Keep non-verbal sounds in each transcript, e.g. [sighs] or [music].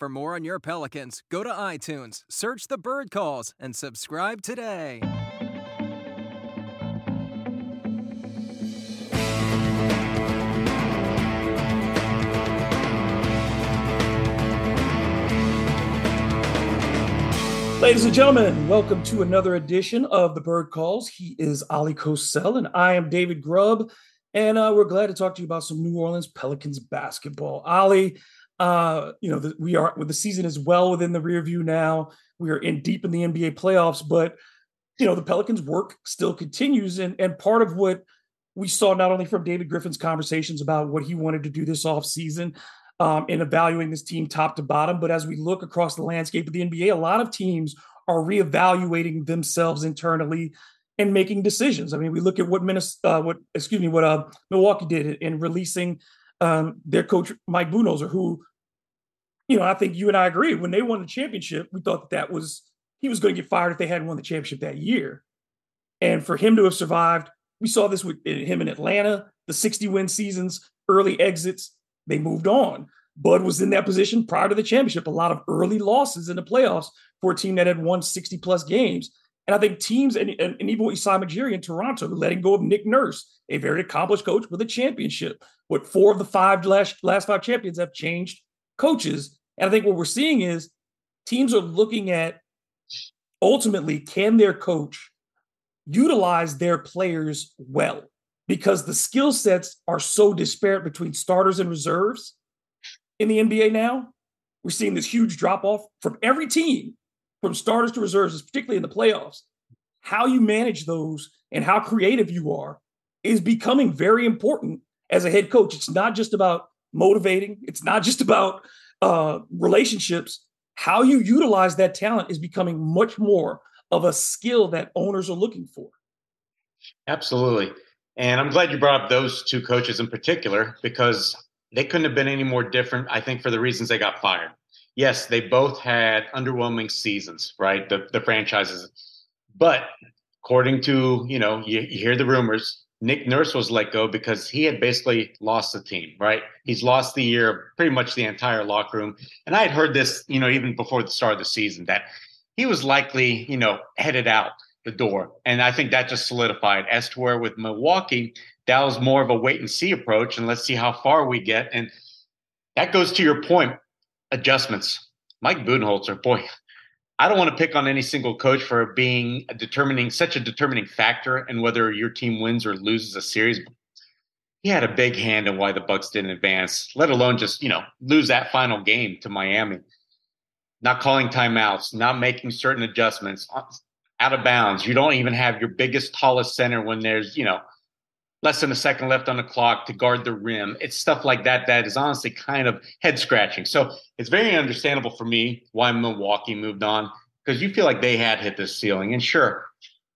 For more on your Pelicans, go to iTunes, search the Bird Calls, and subscribe today. Ladies and gentlemen, welcome to another edition of the Bird Calls. He is Oleh Kosel, and I am David Grubb. And uh, we're glad to talk to you about some New Orleans Pelicans basketball. Oleh, uh, you know, the, we are the season is well within the rear view now. We are in deep in the NBA playoffs, but you know, the Pelicans' work still continues. And and part of what we saw not only from David Griffin's conversations about what he wanted to do this offseason um, in evaluating this team top to bottom, but as we look across the landscape of the NBA, a lot of teams are reevaluating themselves internally and making decisions. I mean, we look at what Minnesota, uh, what excuse me, what uh, Milwaukee did in releasing um, their coach Mike Budenholzer, who, you know, I think you and I agree when they won the championship, we thought that that was he was going to get fired if they hadn't won the championship that year, and for him to have survived, we saw this with him in Atlanta, the 60 win seasons, early exits, they moved on. Bud was in that position prior to the championship, a lot of early losses in the playoffs for a team that had won 60 plus games. And I think teams, and, and, and even what you saw Majiri in Toronto, letting go of Nick Nurse, a very accomplished coach with a championship. What four of the five last, last five champions have changed coaches. And I think what we're seeing is teams are looking at ultimately, can their coach utilize their players well? Because the skill sets are so disparate between starters and reserves in the NBA now. We're seeing this huge drop off from every team from starters to reserves, particularly in the playoffs, how you manage those and how creative you are is becoming very important as a head coach. It's not just about motivating, it's not just about uh, relationships. How you utilize that talent is becoming much more of a skill that owners are looking for. Absolutely. And I'm glad you brought up those two coaches in particular because they couldn't have been any more different, I think, for the reasons they got fired yes, they both had underwhelming seasons, right? The the franchises, but according to you know, you, you hear the rumors. Nick Nurse was let go because he had basically lost the team, right? He's lost the year, pretty much the entire locker room. And I had heard this, you know, even before the start of the season, that he was likely, you know, headed out the door. And I think that just solidified as to where with Milwaukee, that was more of a wait and see approach. And let's see how far we get. And that goes to your point adjustments. Mike Budenholzer, boy, I don't want to pick on any single coach for being determining such a determining factor in whether your team wins or loses a series. He had a big hand in why the Bucks didn't advance, let alone just you know lose that final game to Miami. Not calling timeouts, not making certain adjustments, uh, out of bounds. You don't even have your biggest, tallest center when there's you know less than a second left on the clock to guard the rim. It's stuff like that that is honestly kind of head scratching. So it's very understandable for me why Milwaukee moved on because you feel like they had hit this ceiling. And sure,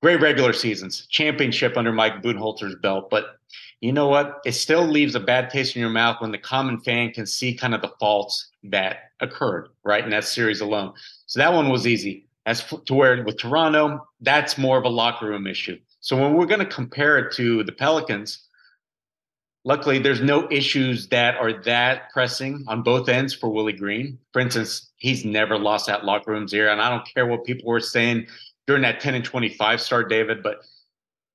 great regular seasons, championship under Mike Budenholzer's belt, but you know what? It still leaves a bad taste in your mouth when the common fan can see kind of the faults that occurred right in that series alone. So that one was easy. As to where with Toronto, that's more of a locker room issue. So when we're going to compare it to the Pelicans, luckily there's no issues that are that pressing on both ends for Willie Green. For instance, he's never lost that locker room zero, and I don't care what people were saying during that 10 and 25 start, David, but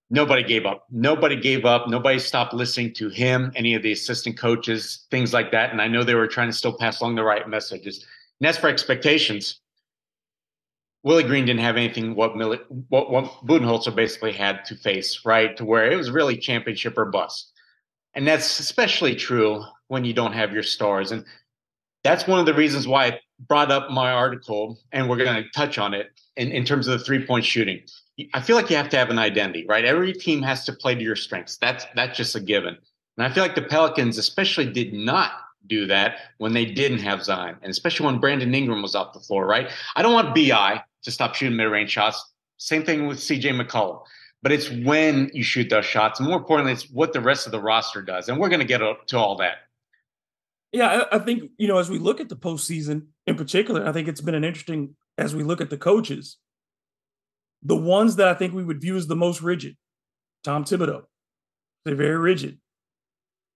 nobody gave up. Nobody gave up. Nobody stopped listening to him, any of the assistant coaches, things like that. And I know they were trying to still pass along the right messages. And as for expectations, Willie Green didn't have anything what, what, what Budenholzer basically had to face, right? To where it was really championship or bust. And that's especially true when you don't have your stars. And that's one of the reasons why I brought up my article, and we're going to touch on it in, in terms of the three point shooting. I feel like you have to have an identity, right? Every team has to play to your strengths. That's that's just a given. And I feel like the Pelicans especially did not do that when they didn't have Zion, and especially when Brandon Ingram was off the floor, right? I don't want BI to stop shooting mid range shots. Same thing with CJ McCollum. But it's when you shoot those shots. More importantly, it's what the rest of the roster does. And we're going to get to all that. Yeah, I think, you know, as we look at the postseason in particular, I think it's been an interesting, as we look at the coaches, the ones that I think we would view as the most rigid, Tom Thibodeau, they're very rigid.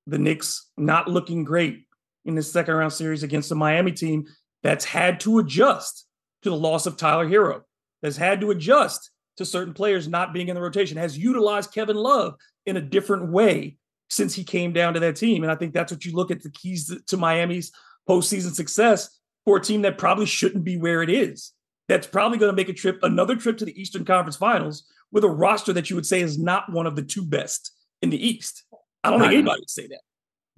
The Knicks not looking great in the second round series against the Miami team that's had to adjust to the loss of Tyler Herro, that's had to adjust to certain players not being in the rotation, has utilized Kevin Love in a different way since he came down to that team. And I think that's what you look at the keys to, to Miami's postseason success for a team that probably shouldn't be where it is. That's probably going to make a trip, another trip to the Eastern Conference Finals with a roster that you would say is not one of the two best in the East. I don't think anybody would say that.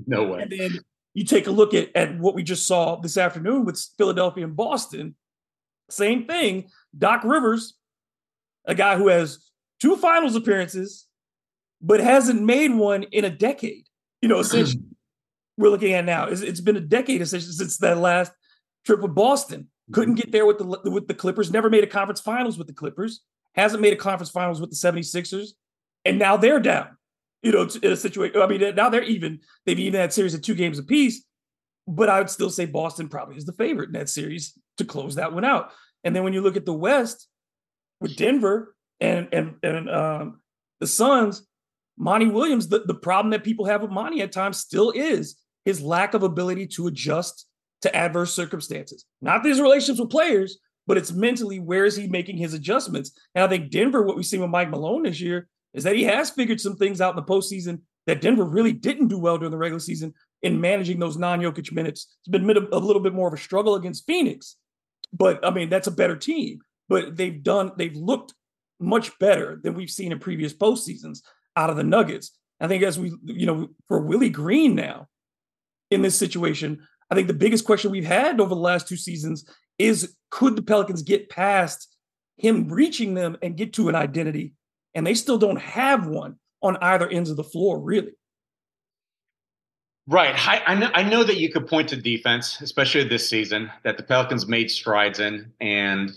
No way. And then you take a look at, at what we just saw this afternoon with Philadelphia and Boston. Same thing. Doc Rivers, a guy who has two finals appearances, but hasn't made one in a decade. You know, essentially, hmm. we're looking at now. It's, it's been a decade essentially since that last trip with Boston. Couldn't get there with the with the Clippers. Never made a conference finals with the Clippers. Hasn't made a conference finals with the 76ers. And now they're down. You know, in a situation. I mean, now they're even. They've even had series of two games apiece. But I would still say Boston probably is the favorite in that series to close that one out. And then when you look at the West with Denver and and and um, the Suns, Monty Williams, the, the problem that people have with Monty at times still is his lack of ability to adjust to adverse circumstances. Not his relationships with players, but it's mentally where is he making his adjustments? And I think Denver, what we've seen with Mike Malone this year, is that he has figured some things out in the postseason that Denver really didn't do well during the regular season in managing those non-Jokic minutes. It's been a little bit more of a struggle against Phoenix, but I mean that's a better team. But they've done, they've looked much better than we've seen in previous postseasons out of the Nuggets. I think as we, you know, for Willie Green now in this situation, I think the biggest question we've had over the last two seasons is could the Pelicans get past him reaching them and get to an identity? And they still don't have one on either ends of the floor, really. Right. I, I, know, I know that you could point to defense, especially this season, that the Pelicans made strides in, and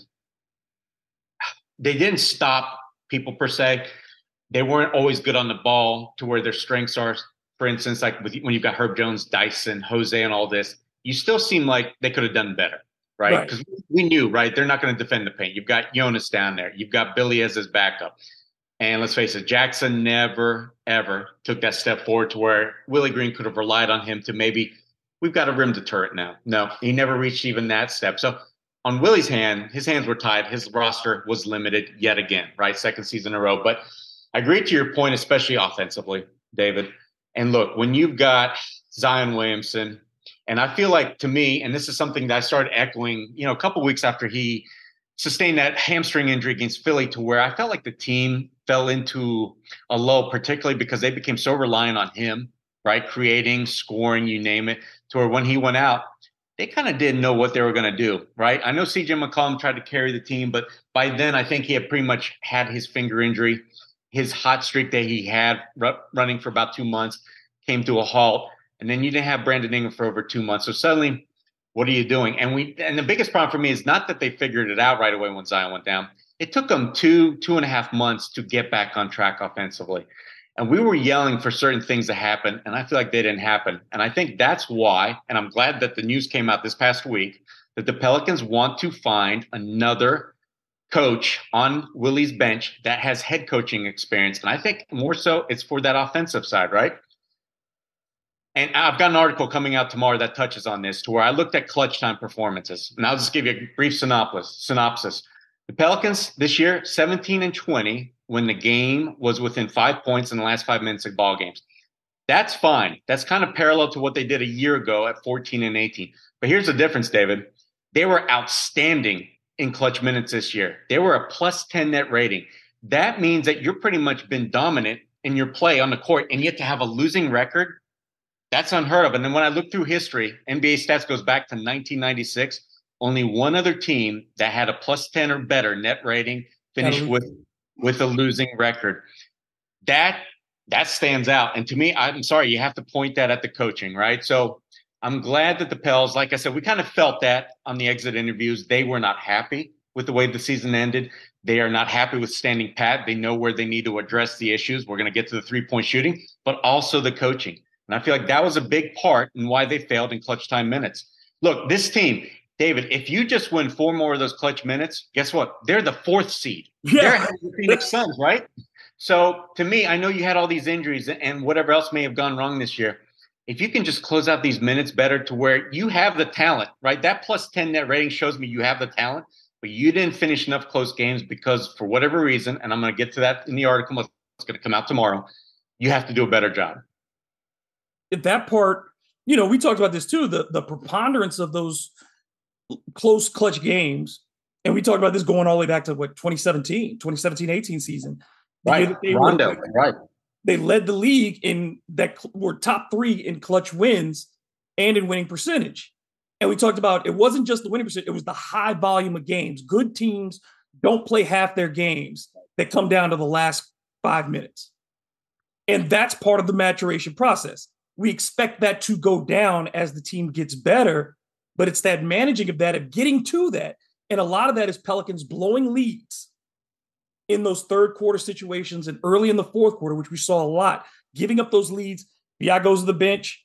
they didn't stop people per se. They weren't always good on the ball to where their strengths are. For instance, like with, when you've got Herb Jones, Dyson, Jose, and all this, you still seem like they could have done better, right? Because right. we knew, right, they're not going to defend the paint. You've got Jonas down there. You've got Billy as his backup. And let's face it, Jackson never, ever took that step forward to where Willie Green could have relied on him to maybe, we've got a rim deterrent now. No, he never reached even that step. So on Willie's hand, his hands were tied. His roster was limited yet again, right? Second season in a row. But I agree to your point, especially offensively, David. And look, when you've got Zion Williamson, and I feel like to me, and this is something that I started echoing, you know, a couple weeks after he sustained that hamstring injury against Philly, to where I felt like the team fell into a low, particularly because they became so reliant on him, right? Creating, scoring, you name it, to where when he went out, they kind of didn't know what they were going to do, right? I know CJ McCollum tried to carry the team, but by then I think he had pretty much had his finger injury. His hot streak that he had running for about two months came to a halt. And then you didn't have Brandon Ingram for over two months. So suddenly, what are you doing? And we and the biggest problem for me is not that they figured it out right away when Zion went down. It took them two, two and a half months to get back on track offensively. And we were yelling for certain things to happen, and I feel like they didn't happen. And I think that's why, and I'm glad that the news came out this past week that the Pelicans want to find another coach on Willie's bench that has head coaching experience. And I think more so it's for that offensive side, right? And I've got an article coming out tomorrow that touches on this to where I looked at clutch time performances. And I'll just give you a brief synopsis. synopsis. The Pelicans this year, 17 and 20, when the game was within five points in the last five minutes of ball games. That's fine. That's kind of parallel to what they did a year ago at 14 and 18. But here's the difference, David. They were outstanding in clutch minutes this year. They were a plus 10 net rating. That means that you're pretty much been dominant in your play on the court, and yet to have a losing record, that's unheard of. And then when I look through history, NBA stats goes back to 1996. Only one other team that had a plus 10 or better net rating finished with with a losing record. That that stands out. And to me, I'm sorry, you have to point that at the coaching, right? So I'm glad that the Pels, like I said, we kind of felt that on the exit interviews. They were not happy with the way the season ended. They are not happy with standing pat. They know where they need to address the issues. We're going to get to the three point shooting, but also the coaching. And I feel like that was a big part in why they failed in clutch time minutes. Look, this team, David, if you just win four more of those clutch minutes, guess what? They're the fourth seed. Yeah. They're the Phoenix Suns, right? So to me, I know you had all these injuries and whatever else may have gone wrong this year if you can just close out these minutes better to where you have the talent, right? That plus 10 net rating shows me you have the talent, but you didn't finish enough close games because for whatever reason, and I'm going to get to that in the article, it's going to come out tomorrow, you have to do a better job. If that part, you know, we talked about this too, the, the preponderance of those close clutch games. And we talked about this going all the way back to what 2017, 2017 18 season. Right. Rondo, were, right they led the league in that were top three in clutch wins and in winning percentage. And we talked about it wasn't just the winning percentage, it was the high volume of games. Good teams don't play half their games that come down to the last five minutes. And that's part of the maturation process. We expect that to go down as the team gets better, but it's that managing of that, of getting to that. And a lot of that is Pelicans blowing leads in those third quarter situations and early in the fourth quarter, which we saw a lot, giving up those leads. BI goes to the bench,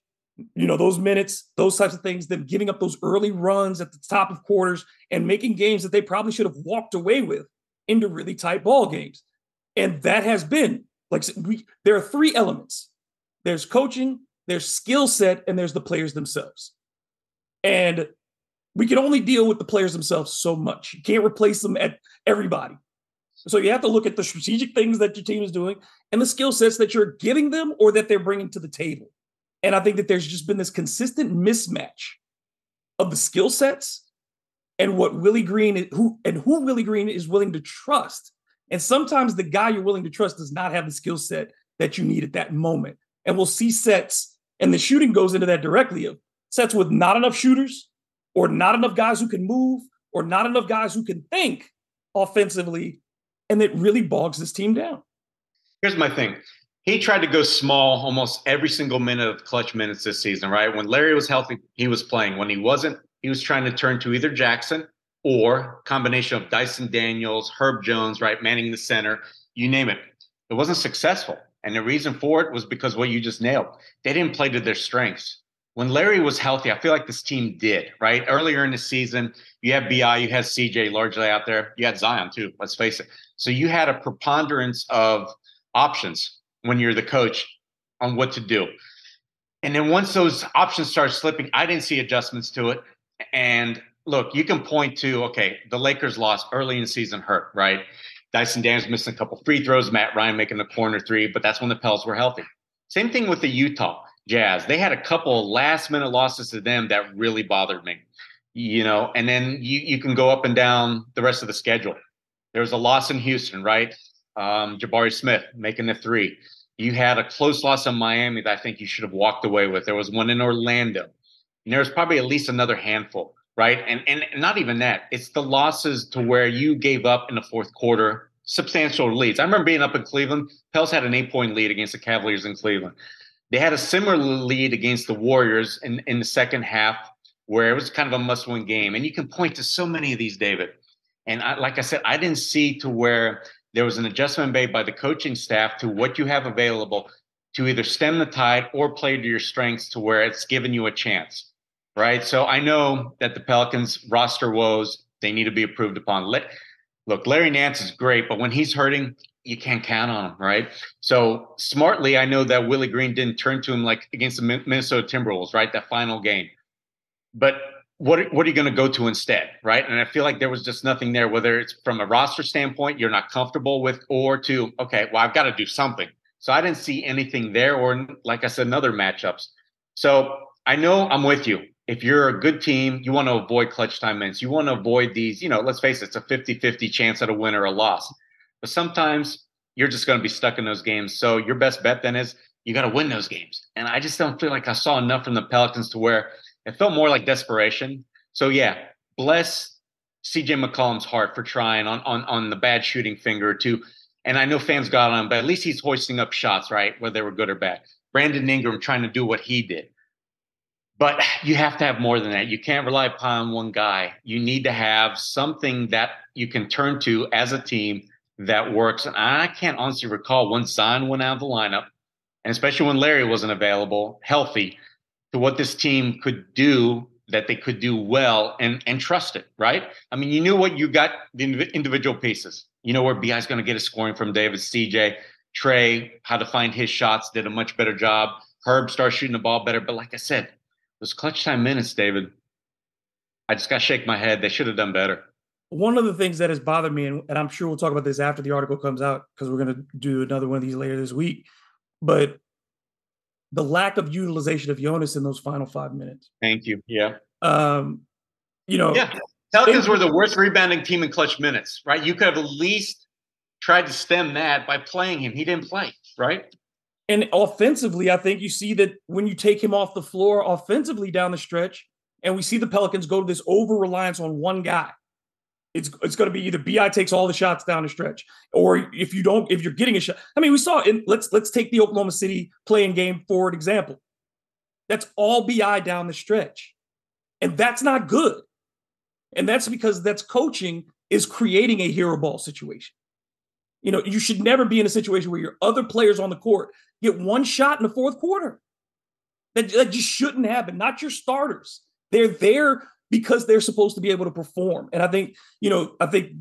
you know, those minutes, those types of things, them giving up those early runs at the top of quarters and making games that they probably should have walked away with into really tight ball games. And that has been like we there are three elements. There's coaching, there's skill set, and there's the players themselves. And we can only deal with the players themselves so much. You can't replace them at everybody. So you have to look at the strategic things that your team is doing and the skill sets that you're giving them or that they're bringing to the table. And I think that there's just been this consistent mismatch of the skill sets and what Willie Green is, who and who Willie Green is willing to trust. And sometimes the guy you're willing to trust does not have the skill set that you need at that moment. And we'll see sets, and the shooting goes into that directly of sets with not enough shooters, or not enough guys who can move, or not enough guys who can think offensively and it really bogs this team down. Here's my thing. He tried to go small almost every single minute of clutch minutes this season, right? When Larry was healthy, he was playing. When he wasn't, he was trying to turn to either Jackson or combination of Dyson Daniels, Herb Jones, right, manning the center, you name it. It wasn't successful. And the reason for it was because what you just nailed. They didn't play to their strengths. When Larry was healthy, I feel like this team did, right? Earlier in the season, you had BI, you had CJ largely out there. You had Zion too, let's face it. So you had a preponderance of options when you're the coach on what to do. And then once those options start slipping, I didn't see adjustments to it. And look, you can point to okay, the Lakers lost early in the season, hurt, right? Dyson Daniels missing a couple free throws, Matt Ryan making the corner three, but that's when the Pels were healthy. Same thing with the Utah Jazz. They had a couple last minute losses to them that really bothered me. You know, and then you, you can go up and down the rest of the schedule. There was a loss in Houston, right? Um, Jabari Smith making the three. You had a close loss in Miami that I think you should have walked away with. There was one in Orlando. And there was probably at least another handful, right? And and not even that. It's the losses to where you gave up in the fourth quarter substantial leads. I remember being up in Cleveland. Pels had an eight point lead against the Cavaliers in Cleveland. They had a similar lead against the Warriors in, in the second half, where it was kind of a must win game. And you can point to so many of these, David. And I, like I said, I didn't see to where there was an adjustment made by the coaching staff to what you have available to either stem the tide or play to your strengths to where it's given you a chance. Right. So I know that the Pelicans roster woes, they need to be approved upon. Let, look, Larry Nance is great, but when he's hurting, you can't count on him, right? So smartly, I know that Willie Green didn't turn to him like against the Minnesota Timberwolves, right? That final game. But what what are you going to go to instead, right? And I feel like there was just nothing there, whether it's from a roster standpoint you're not comfortable with, or to okay, well I've got to do something. So I didn't see anything there, or like I said, another matchups. So I know I'm with you. If you're a good team, you want to avoid clutch time minutes. You want to avoid these, you know, let's face it, it's a 50 50 chance at a win or a loss. But sometimes you're just going to be stuck in those games. So your best bet then is you got to win those games. And I just don't feel like I saw enough from the Pelicans to where it felt more like desperation. So yeah, bless CJ McCollum's heart for trying on on on the bad shooting finger too. And I know fans got on him, but at least he's hoisting up shots, right? Whether they were good or bad. Brandon Ingram trying to do what he did. But you have to have more than that. You can't rely upon one guy. You need to have something that you can turn to as a team that works. And I can't honestly recall when Zion went out of the lineup, and especially when Larry wasn't available, healthy, to what this team could do that they could do well and and trust it, right? I mean, you knew what you got the individual pieces. You know where BI is going to get a scoring from David, CJ, Trey, how to find his shots, did a much better job. Herb started shooting the ball better. But like I said, those clutch time minutes, David, I just got to shake my head. They should have done better. One of the things that has bothered me, and, and I'm sure we'll talk about this after the article comes out because we're going to do another one of these later this week, but the lack of utilization of Jonas in those final five minutes. Thank you. Yeah. Um, you know, yeah. Pelicans they, were the worst rebounding team in clutch minutes, right? You could have at least tried to stem that by playing him. He didn't play, right? And offensively, I think you see that when you take him off the floor offensively down the stretch, and we see the Pelicans go to this over reliance on one guy. It's it's going to be either BI takes all the shots down the stretch, or if you don't, if you're getting a shot. I mean, we saw in let's let's take the Oklahoma City playing game for an example. That's all BI down the stretch, and that's not good. And that's because that's coaching is creating a hero ball situation. You know, you should never be in a situation where your other players on the court get one shot in the fourth quarter. That, that just shouldn't happen. Not your starters. They're there because they're supposed to be able to perform. And I think, you know, I think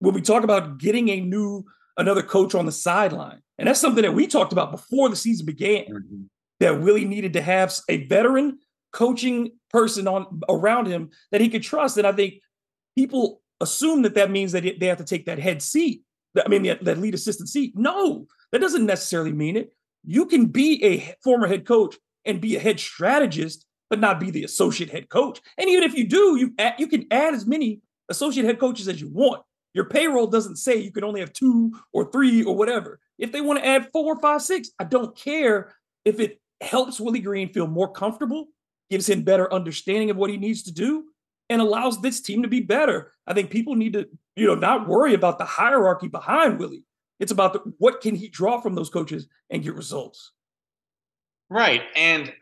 when we talk about getting a new another coach on the sideline, and that's something that we talked about before the season began, mm-hmm. that Willie needed to have a veteran coaching person on around him that he could trust. And I think people assume that that means that they have to take that head seat. I mean, that, that lead assistant seat. No, that doesn't necessarily mean it. You can be a former head coach and be a head strategist but not be the associate head coach. And even if you do, you add, you can add as many associate head coaches as you want. Your payroll doesn't say you can only have two or three or whatever. If they want to add four, five, six, I don't care if it helps Willie Green feel more comfortable, gives him better understanding of what he needs to do, and allows this team to be better. I think people need to, you know, not worry about the hierarchy behind Willie. It's about the, what can he draw from those coaches and get results. Right. And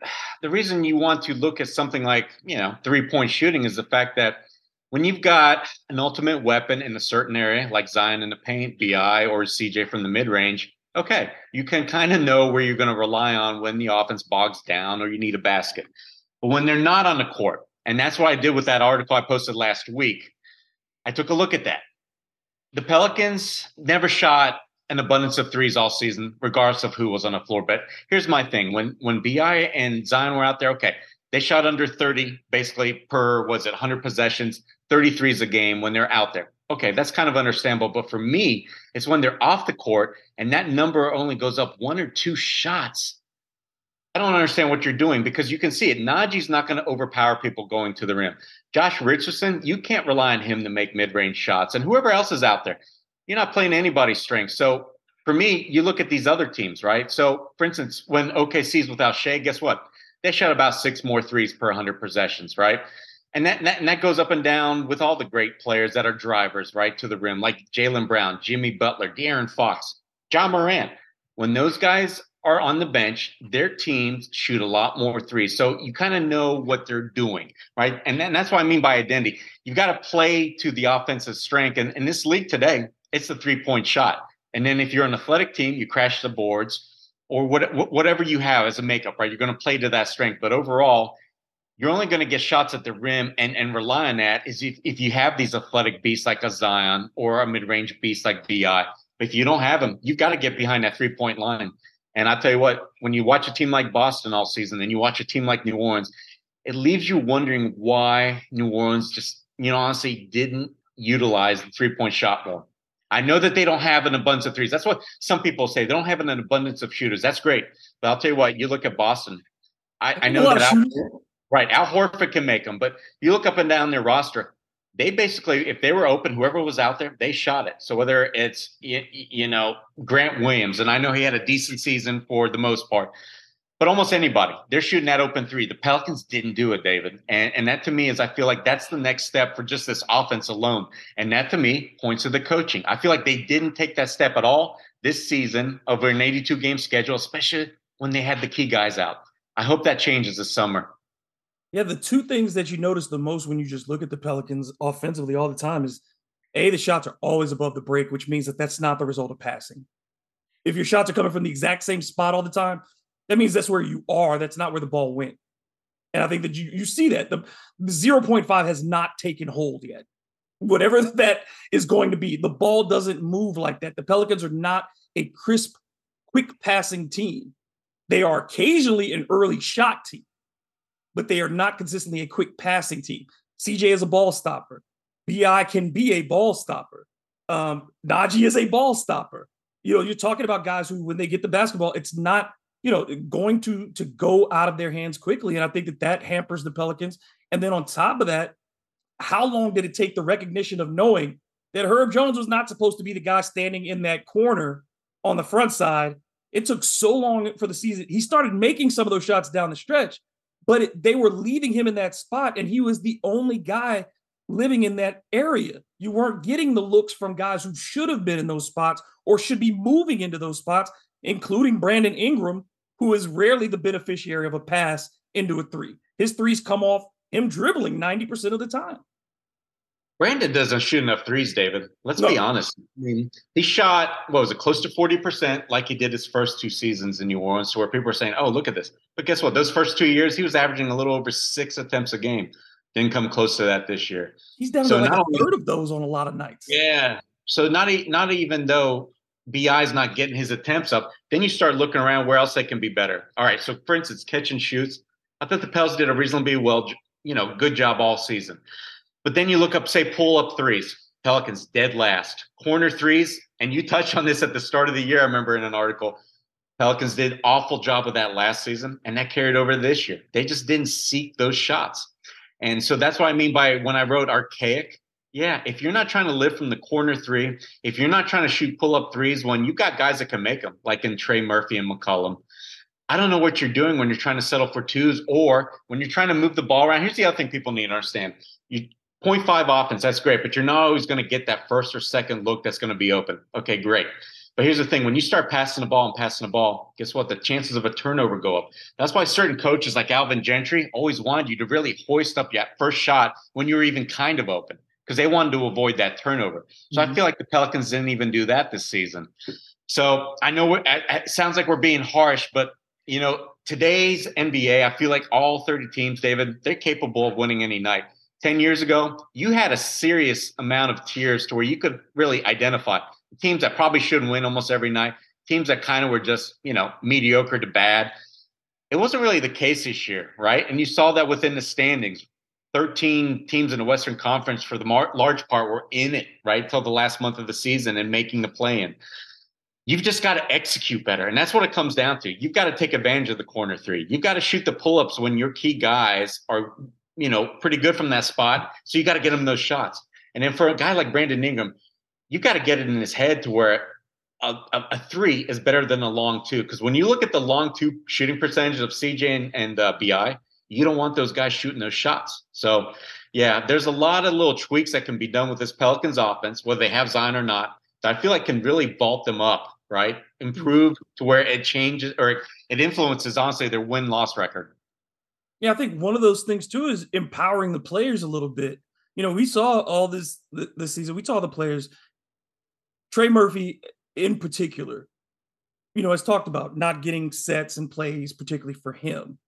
the reason you want to look at something like, you know, three point shooting is the fact that when you've got an ultimate weapon in a certain area, like Zion in the paint, BI, or CJ from the mid range, okay, you can kind of know where you're going to rely on when the offense bogs down or you need a basket. But when they're not on the court, and that's what I did with that article I posted last week, I took a look at that. The Pelicans never shot an abundance of threes all season, regardless of who was on the floor. But here's my thing: when when BI and Zion were out there, okay, they shot under 30 basically per was it 100 possessions, 33s a game when they're out there. Okay, that's kind of understandable. But for me, it's when they're off the court and that number only goes up one or two shots. I don't understand what you're doing because you can see it. Naji's not going to overpower people going to the rim. Josh Richardson, you can't rely on him to make mid-range shots, and whoever else is out there you're not playing anybody's strength. So for me, you look at these other teams, right? So for instance, when OKC's without Shai, guess what? They shot about six more threes per 100 possessions, right? And that, and that, and that goes up and down with all the great players that are drivers, right, to the rim, like Jaylen Brown, Jimmy Butler, De'Aaron Fox, Ja Morant. When those guys are on the bench, their teams shoot a lot more threes. So you kind of know what they're doing, right? And, and that's what I mean by identity. You've got to play to the offensive strength. And in this league today, it's the three point shot. And then if you're an athletic team, you crash the boards or what, whatever you have as a makeup, right? You're going to play to that strength. But overall, you're only going to get shots at the rim and, and rely on that is if, if you have these athletic beasts like a Zion or a mid range beast like BI. But if you don't have them, you've got to get behind that three point line. And I'll tell you what, when you watch a team like Boston all season and you watch a team like New Orleans, it leaves you wondering why New Orleans just, you know, honestly didn't utilize the three point shot more. I know that they don't have an abundance of threes. That's what some people say. They don't have an abundance of shooters. That's great. But I'll tell you what, you look at Boston. I, I know that Al, right, Al Horford can make them, but you look up and down their roster, they basically, if they were open, whoever was out there, they shot it. So whether it's you know Grant Williams, and I know he had a decent season for the most part, but almost anybody, they're shooting that open three. The Pelicans didn't do it, David. And, and that to me is, I feel like that's the next step for just this offense alone. And that to me points to the coaching. I feel like they didn't take that step at all this season over an 82 game schedule, especially when they had the key guys out. I hope that changes this summer. Yeah, the two things that you notice the most when you just look at the Pelicans offensively all the time is a the shots are always above the break, which means that that's not the result of passing. If your shots are coming from the exact same spot all the time, that means that's where you are. That's not where the ball went. And I think that you, you see that the, the 0.5 has not taken hold yet. Whatever [laughs] that is going to be, the ball doesn't move like that. The Pelicans are not a crisp, quick passing team. They are occasionally an early shot team, but they are not consistently a quick passing team. CJ is a ball stopper. BI can be a ball stopper. Um, Naji is a ball stopper. You know, you're talking about guys who, when they get the basketball, it's not you know, going to to go out of their hands quickly. And I think that that hampers the Pelicans. And then on top of that, how long did it take the recognition of knowing that Herb Jones was not supposed to be the guy standing in that corner on the front side? It took so long for the season. He started making some of those shots down the stretch, but it, they were leaving him in that spot, and he was the only guy living in that area. You weren't getting the looks from guys who should have been in those spots or should be moving into those spots including Brandon Ingram, who is rarely the beneficiary of a pass into a three. His threes come off him dribbling 90% of the time. Brandon doesn't shoot enough threes, David. Let's no. be honest. I mean, he shot, what was it, close to 40%, like he did his first two seasons in New Orleans, where people were saying, oh, look at this. But guess what? Those first two years, he was averaging a little over six attempts a game. Didn't come close to that this year. He's down so to like a third of those on a lot of nights. Yeah. So not, not even though BI's not getting his attempts up, then you start looking around where else they can be better. All right, so for instance, catch and shoots. I thought the Pels did a reasonably well, you know, good job all season. But then you look up, say, pull up threes. Pelicans dead last. Corner threes, and you touched on this at the start of the year. I remember in an article, Pelicans did awful job with that last season, and that carried over this year. They just didn't seek those shots, and so that's what I mean by when I wrote archaic yeah, if you're not trying to live from the corner three, if you're not trying to shoot pull up threes when you got guys that can make them, like in Trey Murphy and McCollum, I don't know what you're doing when you're trying to settle for twos or when you're trying to move the ball around. Here's the other thing people need to understand. You 0.5 offense, that's great, but you're not always going to get that first or second look that's going to be open. Okay, great. But here's the thing when you start passing the ball and passing the ball, guess what? The chances of a turnover go up. That's why certain coaches like Alvin Gentry always wanted you to really hoist up your first shot when you were even kind of open because they wanted to avoid that turnover. So mm-hmm. I feel like the Pelicans didn't even do that this season. So I know it sounds like we're being harsh, but you know today's NBA, I feel like all 30 teams, David, they're capable of winning any night. 10 years ago, you had a serious amount of tiers to where you could really identify teams that probably shouldn't win almost every night, teams that kind of were just, you know, mediocre to bad. It wasn't really the case this year, right? And you saw that within the standings. 13 teams in the Western Conference, for the mar- large part, were in it right till the last month of the season and making the play in. You've just got to execute better. And that's what it comes down to. You've got to take advantage of the corner three. You've got to shoot the pull ups when your key guys are, you know, pretty good from that spot. So you got to get them those shots. And then for a guy like Brandon Ingram, you got to get it in his head to where a, a, a, three is better than a long two. Because when you look at the long two shooting percentage of CJ and, and uh, BI, you don't want those guys shooting those shots. So, yeah, there's a lot of little tweaks that can be done with this Pelicans offense, whether they have Zion or not, that I feel like can really vault them up, right? Improve to where it changes or it influences, honestly, their win loss record. Yeah, I think one of those things too is empowering the players a little bit. You know, we saw all this this season. We saw the players, Trey Murphy in particular, you know, has talked about not getting sets and plays, particularly for him.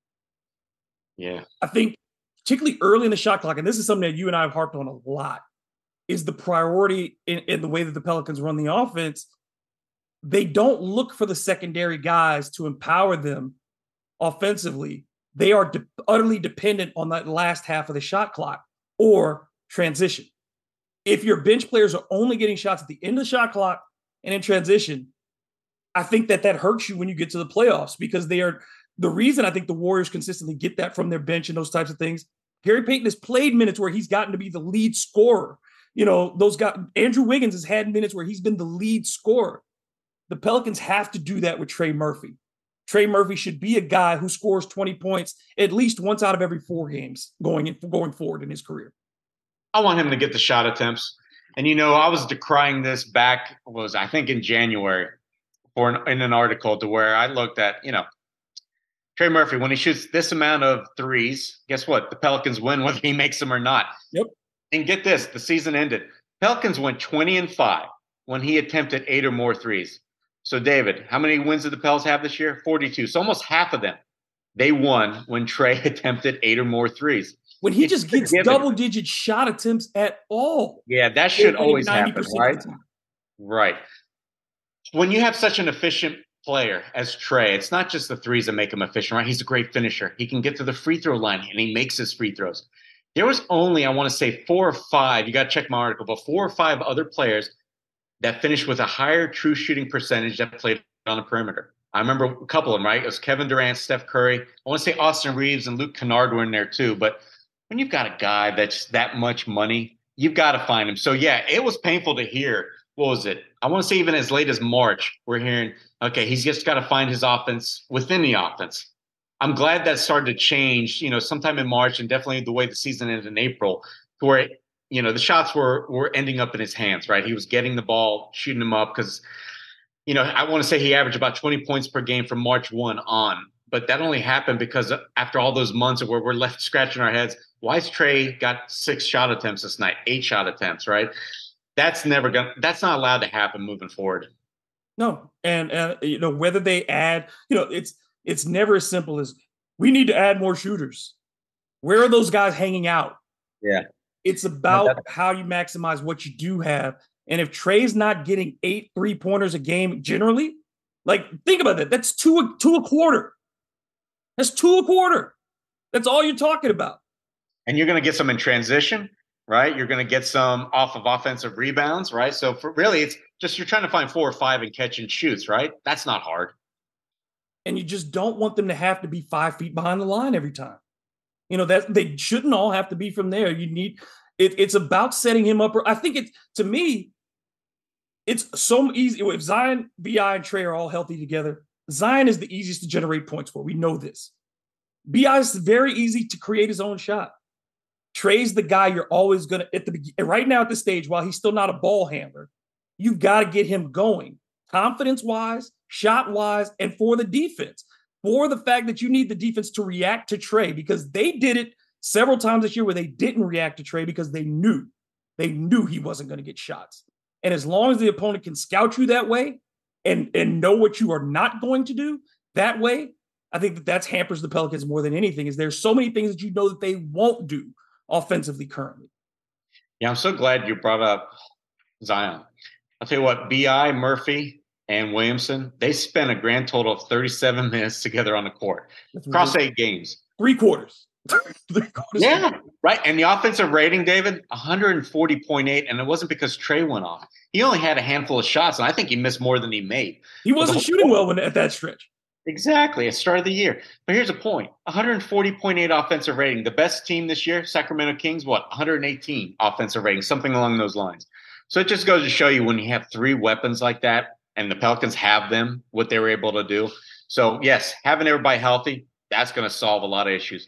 Yeah. I think particularly early in the shot clock, and this is something that you and I have harped on a lot, is the priority in, in the way that the Pelicans run the offense. They don't look for the secondary guys to empower them offensively. They are de- utterly dependent on that last half of the shot clock or transition. If your bench players are only getting shots at the end of the shot clock and in transition, I think that that hurts you when you get to the playoffs because they are the reason I think the Warriors consistently get that from their bench and those types of things, Gary Payton has played minutes where he's gotten to be the lead scorer. You know, those guys, Andrew Wiggins has had minutes where he's been the lead scorer. The Pelicans have to do that with Trey Murphy. Trey Murphy should be a guy who scores 20 points at least once out of every four games going in, going forward in his career. I want him to get the shot attempts. And you know, I was decrying this back was I think in January for an, in an article to where I looked at, you know, Trey Murphy, when he shoots this amount of threes, guess what? The Pelicans win whether he makes them or not. Yep. And get this, the season ended. Pelicans went 20 and 5 when he attempted eight or more threes. So, David, how many wins did the Pels have this year? 42. So almost half of them they won when Trey [laughs] attempted eight or more threes. When he just gets double digit shot attempts at all. Yeah, that should always happen, right? Right. When you have such an efficient player as Trey, it's not just the threes that make him efficient, right? He's a great finisher. He can get to the free throw line and he makes his free throws. There was only, I want to say, four or five, you got to check my article, but four or five other players that finished with a higher true shooting percentage that played on the perimeter. I remember a couple of them, right? It was Kevin Durant, Steph Curry. I want to say Austin Reaves and Luke Kennard were in there too. But when you've got a guy that's that much money, you've got to find him. So yeah, it was painful to hear. What was it? I want to say even as late as March, we're hearing, okay, he's just got to find his offense within the offense. I'm glad that started to change, you know, sometime in March and definitely the way the season ended in April, where you know the shots were were ending up in his hands, right? He was getting the ball, shooting them up because you know, I want to say he averaged about 20 points per game from March 1 on. But that only happened because after all those months of where we're left scratching our heads, why why's Trey got six shot attempts this night, eight shot attempts, right? That's never going to, that's not allowed to happen moving forward. No. And, and, you know, whether they add, you know, it's, it's never as simple as we need to add more shooters. Where are those guys hanging out? Yeah. It's about how you maximize what you do have and if Trey's not getting eight three pointers a game generally, like think about that. That's two a, two a quarter. That's two a quarter. That's all you're talking about. And you're going to get some in transition, right? You're going to get some off of offensive rebounds, right? So for really, it's just you're trying to find four or five and catch and shoots, right? That's not hard. And you just don't want them to have to be five feet behind the line every time. You know that they shouldn't all have to be from there. You need it, it's about setting him up. I think it's to me it's so easy. If Zion, BI, and Trey are all healthy together, Zion is the easiest to generate points for. We know this. BI is very easy to create his own shot. Trey's the guy you're always going to, at the right now at this stage, while he's still not a ball handler, you've got to get him going confidence wise, shot wise, and for the defense. For the fact that you need the defense to react to Trey because they did it several times this year where they didn't react to Trey because they knew, they knew he wasn't going to get shots. And as long as the opponent can scout you that way and and know what you are not going to do that way, I think that that's hampers the Pelicans more than anything. Is there's so many things that you know that they won't do offensively currently. Yeah, I'm so glad you brought up Zion. I'll tell you what, BI Murphy and Williamson they spent a grand total of 37 minutes together on the court across eight games, [laughs] three quarters yeah, right. And the offensive rating, David, 140.8. And it wasn't because Trey went off. He only had a handful of shots, and I think he missed more than he made. He wasn't shooting well when, at that stretch. Exactly, at start of the year. But here's a point 140.8 offensive rating. The best team this year, Sacramento Kings, what? 118 offensive rating, something along those lines. So it just goes to show you when you have three weapons like that, and the Pelicans have them, what they were able to do. So, yes, having everybody healthy, that's going to solve a lot of issues.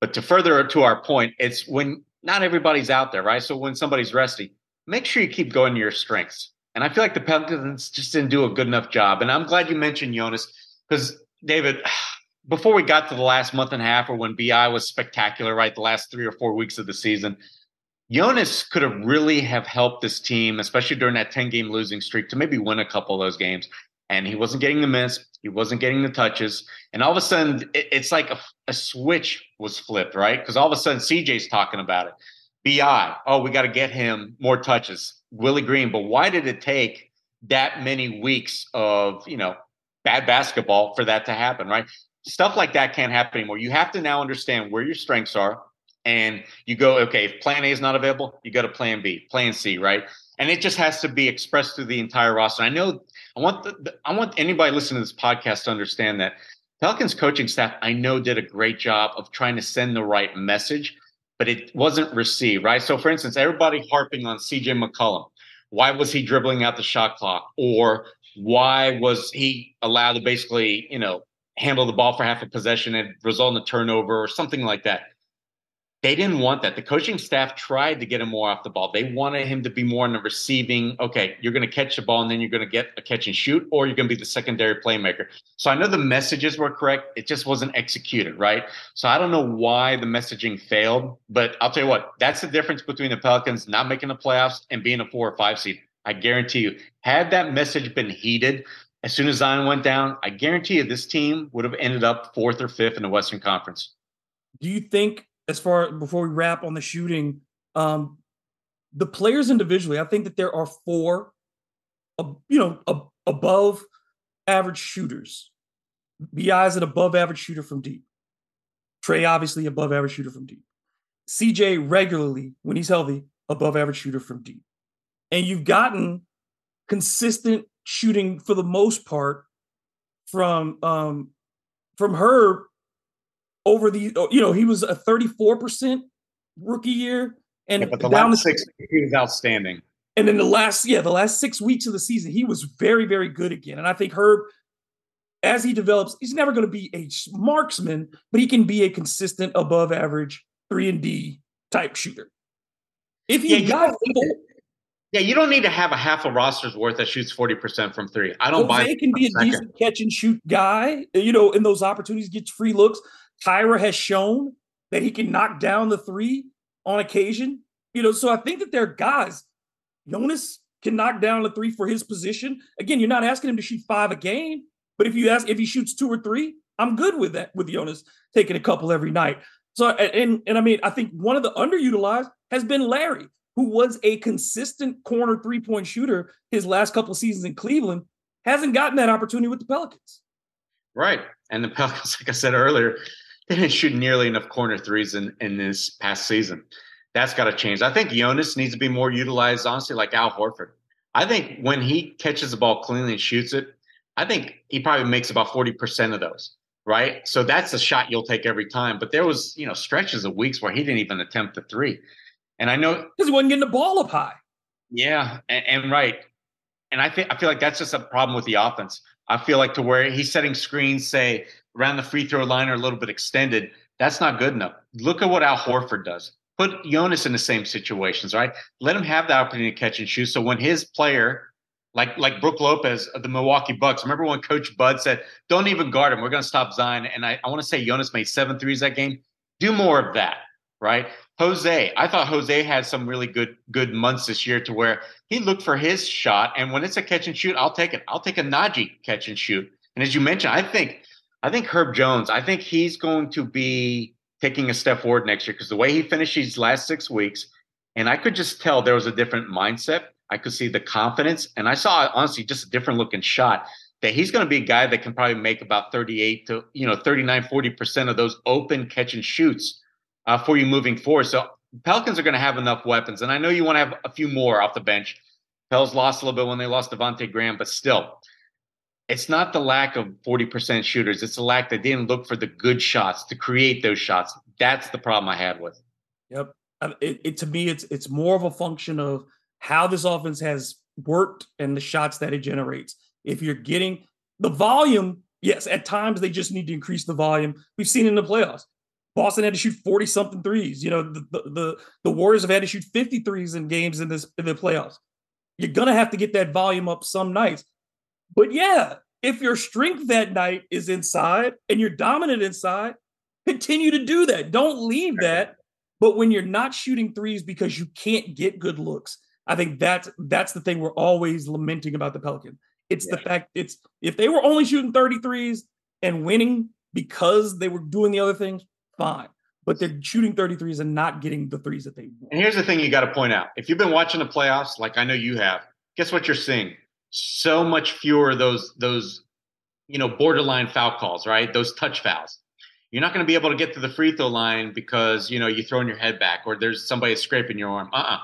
But to further to our point, it's when not everybody's out there, right? So when somebody's resting, make sure you keep going to your strengths. And I feel like the Pelicans just didn't do a good enough job. And I'm glad you mentioned Jonas because David, [sighs] before we got to the last month and a half, or when BI was spectacular, right, the last three or four weeks of the season, Jonas could have really have helped this team, especially during that 10 game losing streak, to maybe win a couple of those games. And he wasn't getting the minutes. He wasn't getting the touches. And all of a sudden, it, it's like a, a, switch was flipped, right? Because all of a sudden, CJ's talking about it. BI, oh, we got to get him more touches. Willie Green, but why did it take that many weeks of, you know, bad basketball for that to happen, right? Stuff like that can't happen anymore. You have to now understand where your strengths are. And you go, okay, if plan A is not available, you go to plan B, plan C, right? And it just has to be expressed through the entire roster. I know I want the, I want anybody listening to this podcast to understand that Pelicans coaching staff I know did a great job of trying to send the right message, but it wasn't received, right? So for instance, everybody harping on CJ McCollum. Why was he dribbling out the shot clock? Or why was he allowed to basically, you know, handle the ball for half a possession and result in a turnover or something like that? they didn't want that. The coaching staff tried to get him more off the ball. They wanted him to be more in the receiving. Okay, you're going to catch the ball and then you're going to get a catch and shoot, or you're going to be the secondary playmaker. So I know the messages were correct. It just wasn't executed, right? So I don't know why the messaging failed, but I'll tell you what, that's the difference between the Pelicans not making the playoffs and being a four or five seed. I guarantee you, had that message been heeded as soon as Zion went down, I guarantee you this team would have ended up fourth or fifth in the Western Conference. Do you think as far before we wrap on the shooting, um, the players individually, I think that there are four, uh, you know, above average shooters. BI is an above average shooter from deep. Trey, obviously above average shooter from deep. CJ regularly when he's healthy above average shooter from deep. And you've gotten consistent shooting for the most part from um from Herb over the you know he was a 34% rookie year and yeah, but the down last six he was outstanding. And then the last yeah the last six weeks of the season he was very very good again. And i think herb as he develops he's never going to be a marksman but he can be a consistent above average 3 and d type shooter. If he yeah, got yeah, you don't need to have a half a roster's worth that shoots 40% from three. I don't Jose buy can be a second. decent catch and shoot guy, you know, in those opportunities, gets free looks. Kira has shown that he can knock down the three on occasion. You know, so I think that there are guys. Jonas can knock down the three for his position. Again, you're not asking him to shoot five a game, but if you ask if he shoots two or three, I'm good with that. With Jonas taking a couple every night. So and and I mean, I think one of the underutilized has been Larry, who was a consistent corner three point shooter his last couple seasons in Cleveland, hasn't gotten that opportunity with the Pelicans. Right, and the Pelicans, [laughs] like I said earlier, they didn't shoot nearly enough corner threes in, in this past season. That's got to change. I think Jonas needs to be more utilized, honestly, like Al Horford. I think when he catches the ball cleanly and shoots it, I think he probably makes about 40% of those, right? So that's a shot you'll take every time. But there was, you know, stretches of weeks where he didn't even attempt the three. And I know because he wasn't getting the ball up high. Yeah, and, and right. And I think I feel like that's just a problem with the offense. I feel like to where he's setting screens, say around the free throw line or a little bit extended, that's not good enough. Look at what Al Horford does. Put Jonas in the same situations, right? Let him have the opportunity to catch and shoot. So when his player, like like Brook Lopez of the Milwaukee Bucks, remember when Coach Bud said, "Don't even guard him. We're going to stop Zion." And I, I want to say Jonas made seven threes that game. Do more of that, right? Jose, I thought Jose had some really good good months this year to where he looked for his shot, and when it's a catch and shoot, I'll take it. I'll take a Naji catch and shoot. And as you mentioned, I think I think Herb Jones, I think he's going to be taking a step forward next year because the way he finished these last six weeks, and I could just tell there was a different mindset. I could see the confidence, and I saw honestly just a different looking shot. That he's going to be a guy that can probably make about 38 to you know 39, 40 percent of those open catch and shoots uh, for you moving forward. So Pelicans are going to have enough weapons, and I know you want to have a few more off the bench. Pels lost a little bit when they lost Devonte Graham, but still, it's not the lack of 40% shooters. It's the lack that didn't look for the good shots to create those shots. That's the problem I had with. Yep. It, it, to me, it's it's more of a function of how this offense has worked and the shots that it generates. If you're getting the volume, yes, at times they just need to increase the volume. We've seen in the playoffs. Boston had to shoot 40 something threes. You know, the, the, the Warriors have had to shoot 50 threes in games in this in the playoffs. You're gonna have to get that volume up some nights. But yeah, if your strength that night is inside and you're dominant inside, continue to do that. Don't leave that. But when you're not shooting threes because you can't get good looks, I think that's that's the thing we're always lamenting about the Pelicans. It's yeah. the fact it's if they were only shooting 33s and winning because they were doing the other things, fine. But they're shooting 33s and not getting the threes that they want. And here's the thing you got to point out. If you've been watching the playoffs, like I know you have, guess what you're seeing? so much fewer those those you know borderline foul calls, right? Those touch fouls. You're not going to be able to get to the free throw line because you know you're throwing your head back or there's somebody scraping your arm. Uh-uh.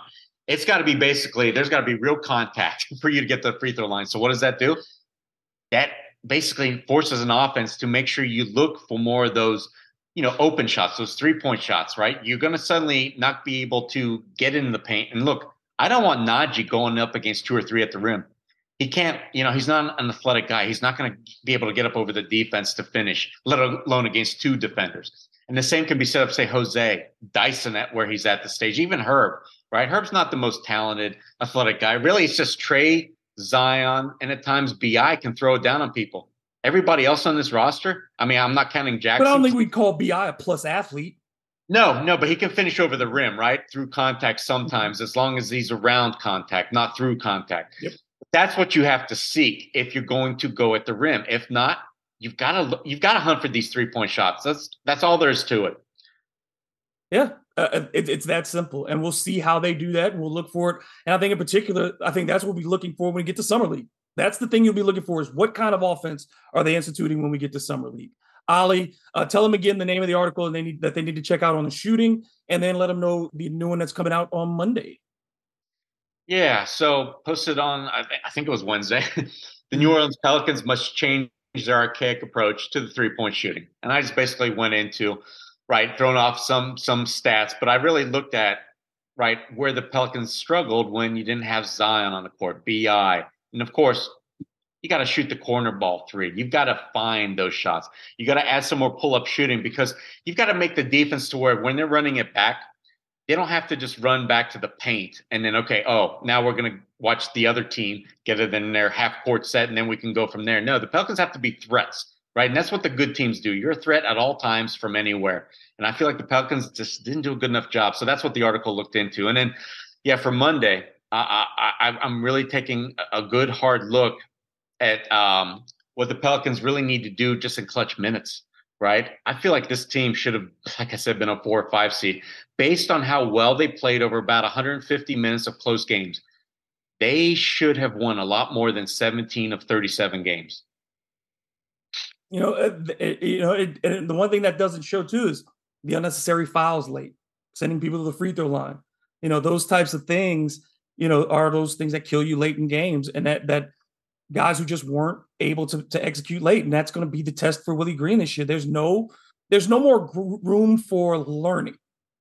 It's got to be basically there's got to be real contact [laughs] for you to get to the free throw line. So what does that do? That basically forces an offense to make sure you look for more of those you know open shots, those three point shots, right? You're going to suddenly not be able to get in the paint. And look, I don't want Naji going up against two or three at the rim he can't, you know, he's not an athletic guy. He's not going to be able to get up over the defense to finish, let alone against two defenders. And the same can be said of, say, Jose, Dyson at where he's at the stage, even Herb, right? Herb's not the most talented, athletic guy. Really, it's just Trey, Zion, and at times BI can throw it down on people. Everybody else on this roster, I mean, I'm not counting Jackson. But I don't think we'd call BI a plus athlete. No, no, but he can finish over the rim, right? Through contact sometimes, as long as he's around contact, not through contact. Yep. That's what you have to seek if you're going to go at the rim. If not, you've got to you've got to hunt for these three point shots. That's that's all there is to it. Yeah, uh, uh, it, it's that simple, and we'll see how they do that. We'll look for it. And I think in particular, I think that's what we'll be looking for when we get to summer league. That's the thing you'll be looking for is what kind of offense are they instituting when we get to summer league. Oleh, uh, tell them again the name of the article and they need that they need to check out on the shooting, and then let them know the new one that's coming out on Monday. Yeah, so posted on I, th- I think it was Wednesday. [laughs] the New Orleans Pelicans must change their archaic approach to the three point shooting, and I just basically went into right throwing off some some stats, but I really looked at right where the Pelicans struggled when you didn't have Zion on the court, BI, and of course you got to shoot the corner ball three. You've got to find those shots. You got to add some more pull up shooting because you've got to make the defense to where when they're running it back, they don't have to just run back to the paint and then, okay, oh, now we're going to watch the other team get it in their half court set and then we can go from there. No, the Pelicans have to be threats, right? And that's what the good teams do. You're a threat at all times from anywhere. And I feel like the Pelicans just didn't do a good enough job. So that's what the article looked into. And then, yeah, for Monday, I, I'm really taking a good hard look at um, what the Pelicans really need to do just in clutch minutes, right? I feel like this team should have, like I said, been a four or five seed based on how well they played over about 150 minutes of close games. They should have won a lot more than 17 of 37 games. You know, it, you know, it, the one thing that doesn't show too is the unnecessary fouls late, sending people to the free throw line. You know, those types of things. You know, are those things that kill you late in games, and that that guys who just weren't able to, to execute late. And that's going to be the test for Willie Green this year. There's no there's no more gr- room for learning.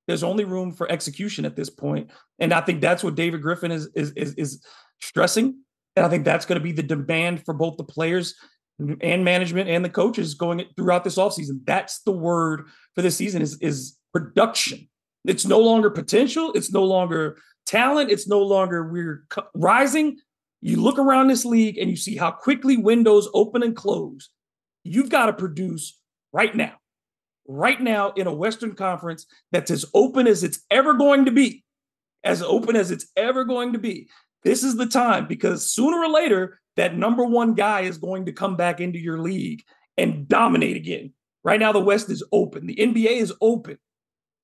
There's only room for execution at this point. And I think that's what David Griffin is is is, is stressing. And I think that's going to be the demand for both the players and management and the coaches going throughout this offseason. That's the word for this season is is production. It's no longer potential. It's no longer talent. It's no longer we're rising. You look around this league and you see how quickly windows open and close. You've got to produce right now, right now in a Western Conference that's as open as it's ever going to be, as open as it's ever going to be. This is the time because sooner or later, that number one guy is going to come back into your league and dominate again. Right now, the West is open, the NBA is open.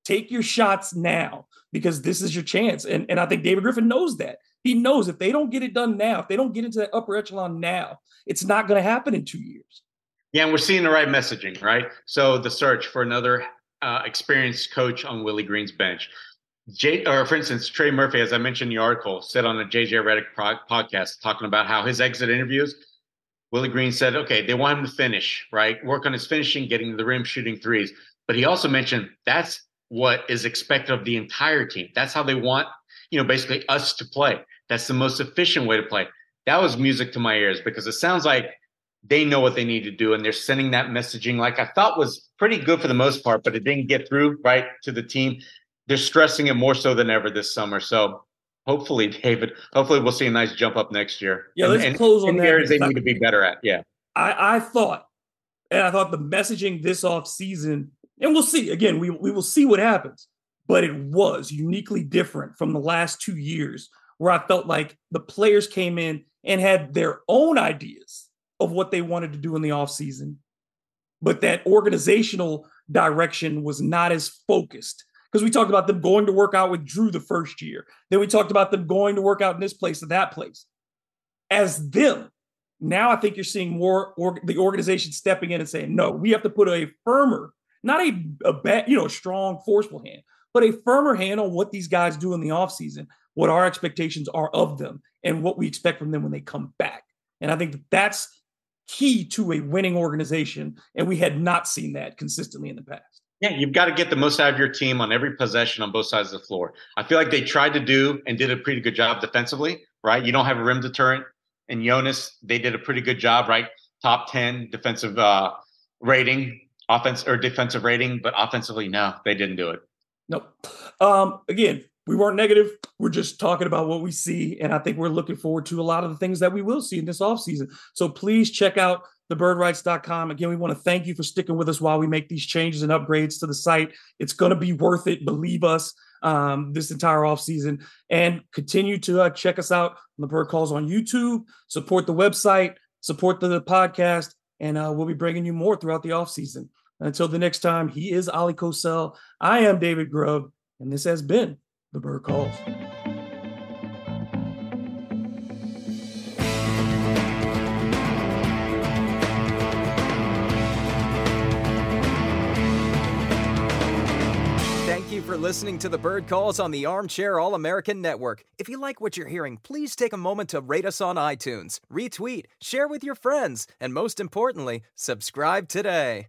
Take your shots now because this is your chance. And, and I think David Griffin knows that. He knows if they don't get it done now, if they don't get into that upper echelon now, it's not going to happen in two years. Yeah, and we're seeing the right messaging, right? So the search for another uh, experienced coach on Willie Green's bench. Jay, or for instance, Trey Murphy, as I mentioned in the article, said on a JJ Redick pro- podcast talking about how his exit interviews, Willie Green said, okay, they want him to finish, right? Work on his finishing, getting to the rim, shooting threes. But he also mentioned that's what is expected of the entire team. That's how they want, you know, basically us to play. That's the most efficient way to play. That was music to my ears because it sounds like they know what they need to do and they're sending that messaging like I thought was pretty good for the most part, but it didn't get through right to the team. They're stressing it more so than ever this summer. So hopefully, David, hopefully we'll see a nice jump up next year. Yeah, let's and, close on that. Areas they need to be better at. Yeah. I, I thought, and I thought the messaging this off season, and we'll see again, we, we will see what happens, but it was uniquely different from the last two years where I felt like the players came in and had their own ideas of what they wanted to do in the offseason, but that organizational direction was not as focused. Because we talked about them going to work out with Drew the first year. Then we talked about them going to work out in this place or that place. As them, now I think you're seeing more or, the organization stepping in and saying, no, we have to put a firmer, not a, a bad, you know, strong, forceful hand, but a firmer hand on what these guys do in the offseason what our expectations are of them and what we expect from them when they come back. And I think that that's key to a winning organization. And we had not seen that consistently in the past. Yeah, you've got to get the most out of your team on every possession on both sides of the floor. I feel like they tried to do and did a pretty good job defensively, right? You don't have a rim deterrent. And Jonas, they did a pretty good job, right? Top 10 defensive uh, rating offense or defensive rating, but offensively, no, they didn't do it. Nope. Um, again, we weren't negative. We're just talking about what we see. And I think we're looking forward to a lot of the things that we will see in this offseason. So please check out thebirdwrites.com. Again, we want to thank you for sticking with us while we make these changes and upgrades to the site. It's going to be worth it. Believe us um, this entire offseason. And continue to uh, check us out on the Bird Calls on YouTube, support the website, support the, the podcast, and uh, we'll be bringing you more throughout the offseason. Until the next time, he is Oleh Kosel. I am David Grubb, and this has been The Bird Calls. Thank you for listening to the Bird Calls on the Armchair All American Network. If you like what you're hearing, please take a moment to rate us on iTunes, retweet, share with your friends, and most importantly, subscribe today.